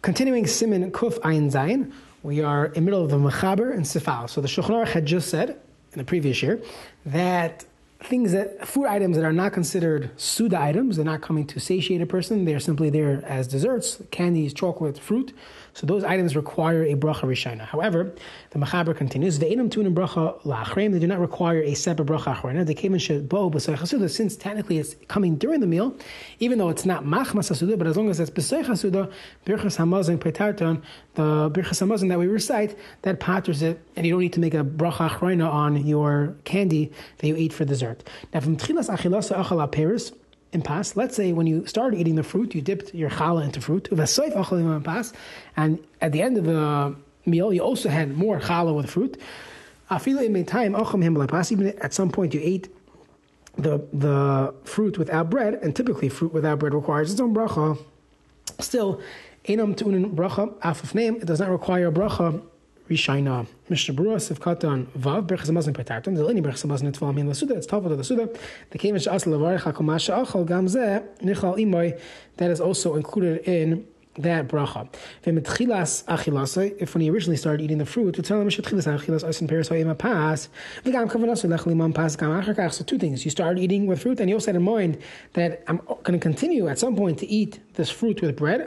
Continuing Siman Kuf Ayin Zayin, we are in the middle of the Mechaber and Sifal. So the Shulchan had just said in the previous year that things that food items that are not considered suda items, they're not coming to satiate a person, they're simply there as desserts, candies, chocolate, fruit. So those items require a bracha rishana. However, the Machaber continues, they do not require a separate bracha achrena. They came in shebo since technically it's coming during the meal, even though it's not machmas hasuda, but as long as it's b'sei chasuda, birchas hamazon petarton, the birchas hamazon that we recite, that patters it, and you don't need to make a bracha achrena on your candy that you eat for dessert. Now from tchilas achilasa achal peris, in pas. Let's say when you started eating the fruit, you dipped your challah into fruit. And at the end of the meal, you also had more challah with fruit. Even at some point, you ate the the fruit without bread, and typically fruit without bread requires its own bracha. Still, enam tunin bracha af name. It does not require a bracha Rishaina. Mishnah Berurah Sivkatan Vav Lasuda. It's the Suda. The Hakomasha Gamze Nichal Imoy. That is also included in that bracha. If when he originally started eating the fruit, to tell him So two things: you started eating with fruit, and you also had in mind that I'm going to continue at some point to eat this fruit with bread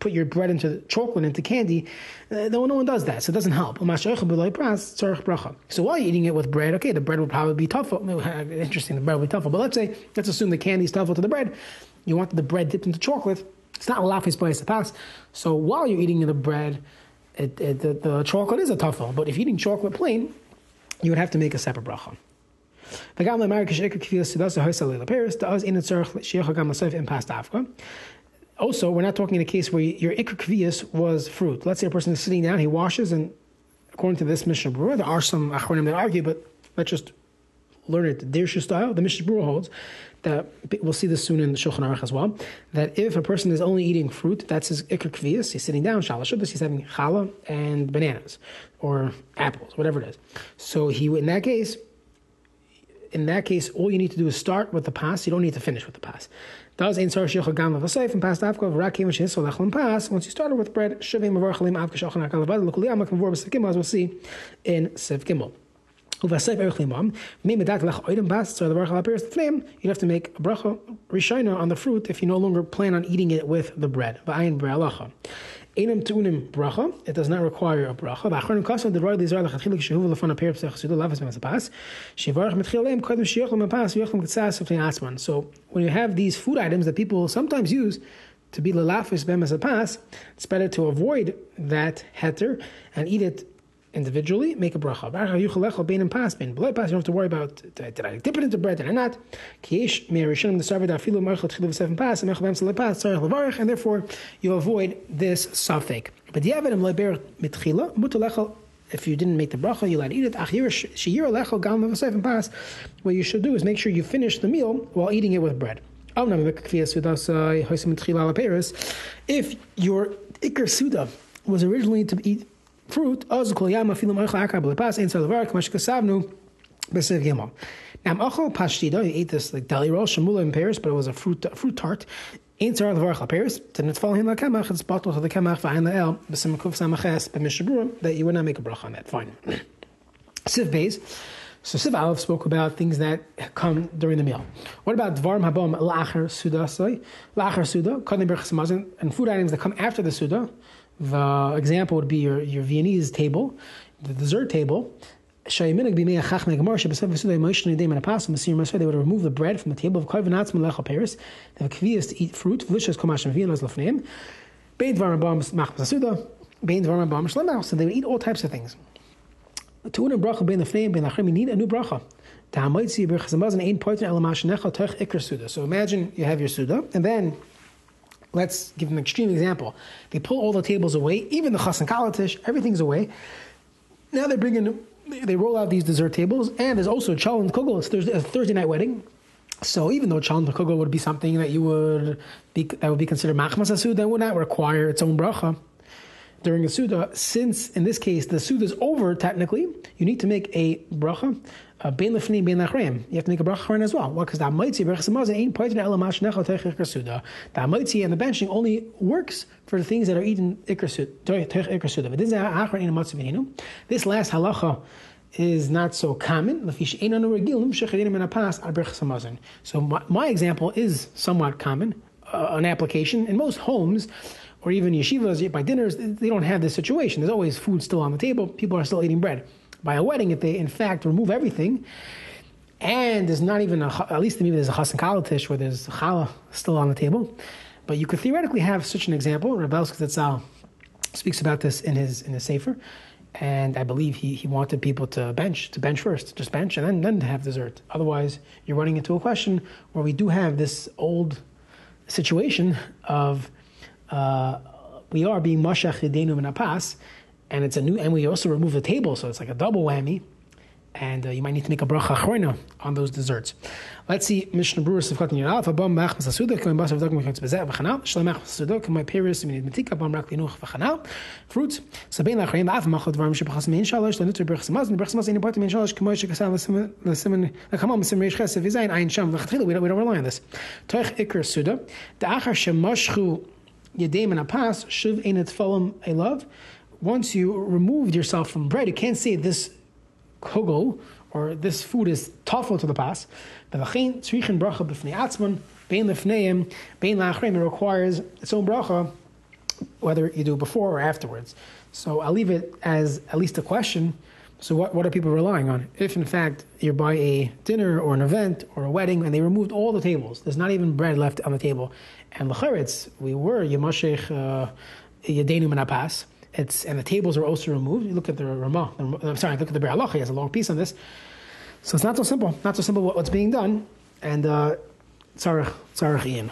put your bread into chocolate into candy, uh, no, no one does that, so it doesn't help. So while you're eating it with bread, okay, the bread would probably be tough. Interesting, the bread would be tough. But let's say, let's assume the candy is tough to the bread. You want the bread dipped into chocolate. It's not a lafis place to pass. So while you're eating the bread, it, it, the, the, chocolate is a tuffle. But if you're eating chocolate plain, you would have to make a separate bracha. Also, we're not talking in a case where your ikr kvias was fruit. Let's say a person is sitting down, he washes, and according to this Mishnah Berurah, there are some achronim that argue, but let's just learn it the Dirshu style. The Mishnah Berurah holds that we'll see this soon in the Shulchan Aruch as well. That if a person is only eating fruit, that's his ikr kvias. He's sitting down, shalash he's having challah and bananas or apples, whatever it is. So he, in that case, in that case, all you need to do is start with the pass. You don't need to finish with the pass. Does ein sar shich gam safe and past afko rakim shis so lachlem pass. Once you started with bread, shivim mavarchalim avka shochan akal bad lokuli amak mvor besekim as we'll see in Sev Gimel. Uvasayf erich limam, me medak lach oidem bas, so the varchal appears the flame, you'd have to make a bracha rishona on the fruit if you no longer plan on eating it with the bread. Va'ayin bre'alacha. Einam tunim bracha. It does not require a bracha. V'achronim kasan the royal lizar lachatchilik shehuv lefan apir psech sudu lavas me'asapas. Shivarach kodem ketzas v'tei atzman. So when you have these food items that people sometimes use to be lalafis be'asapas, it's better to avoid that heter and eat it individually, make a bracha. You don't have to worry about uh, did I dip it into bread, did I not? And therefore you avoid this suffix. But if you didn't make the bracha, you let eat it. What you should do is make sure you finish the meal while eating it with bread. If your ikr suda was originally to eat fruit. Now, achol pashtida, you ate this like deli roll, shamula in Paris, but it was a fruit fruit tart. Ein tzar levarach Paris, didn't fall him like kemach, it's bottled to the kemach v'ayin le'el, b'sim kuf samaches, b'mishabura, that you would not make a bracha on that. Fine. Siv Beis. So Siv Aleph spoke about things that come during the meal. What about Dvarm Habom Lacher Suda? Lacher Suda, Kodne Berchas and food items that come after the Suda. The example would be your, your Viennese table, the dessert table. They would remove the bread from the table of. They have kvias to eat fruit. So they would eat all types of things. To a bracha bein lefneim bein lachrim. You need a new bracha. So imagine you have your suda, and then let's give an extreme example. They pull all the tables away, even the chassan kalatish, everything's away. Now they bring in, they roll out these dessert tables, and there's also chalent kugel. It's Thursday, a Thursday night wedding. So even though chalent kugel would be something that you would be that would be considered machmas asud, that would not require its own bracha during a suda. Since in this case the suda is over, technically, you need to make a bracha. Bein lefnim, bein lachreim. You have to make a bracha as well. What? Because the amitzi berachas hamazon ain't poitin elamash necha teichich kasuda. The amitzi and the benching only works for the things that are eaten ikrasuda. But This last halacha is not so common. So my, my example is somewhat common, uh, an application in most homes or even yeshivas by dinners. They don't have this situation. There's always food still on the table. People are still eating bread. By a wedding, if they in fact remove everything, and there's not even a, at least maybe there's a chassan kalatish where there's challah still on the table, but you could theoretically have such an example. Rebelsk Zatzal speaks about this in his in his sefer and I believe he, he wanted people to bench, to bench first, just bench, and then, then to have dessert. Otherwise, you're running into a question where we do have this old situation of uh, we are being mashach yedenu and apas, and it's a new, and we also remove the table, so it's like a double whammy and uh, you might need to make a bracha achroina on those desserts. Let's see Mishnah Berurah Sivchat Yin Alpha Bam Mach Masasuda Kamei Basav Dog Mechutz Bezeh Shalom Mach Masasuda Kamei Peris Minid Metika Bam Rak Linuch V'Chanal Fruits Sabein Lachrein La'af Machot Dvarim Shebachas Mein Shalosh Lenutter Berch Samaz Berch Samaz Ein Partim Mein Shalosh Kamei Shekasal L'Simen Reish Chesev Yizayin Ein Sham V'Chatchila we don't rely on this Toich Iker Suda Da'achar Shemashchu Yedim and Apas Shuv Ein Etfalim Elav once you removed yourself from bread, you can't say this kugel, or this food is tafel to the pass, but tzrichin bracha b'fnei bein bein la'achreim, it requires its own bracha, whether you do before or afterwards. So I'll leave it as at least a question. So what, what are people relying on? If in fact you're by a dinner or an event or a wedding and they removed all the tables, there's not even bread left on the table, and l'charetz, we were yamashech uh, yadenu menapas, it's and the tables are also removed. You look at the Ramah. I'm sorry, look at the Be'alacha. He has a long piece on this. So it's not so simple. Not so simple what's being done. And uh, tzarech tzarech Ian.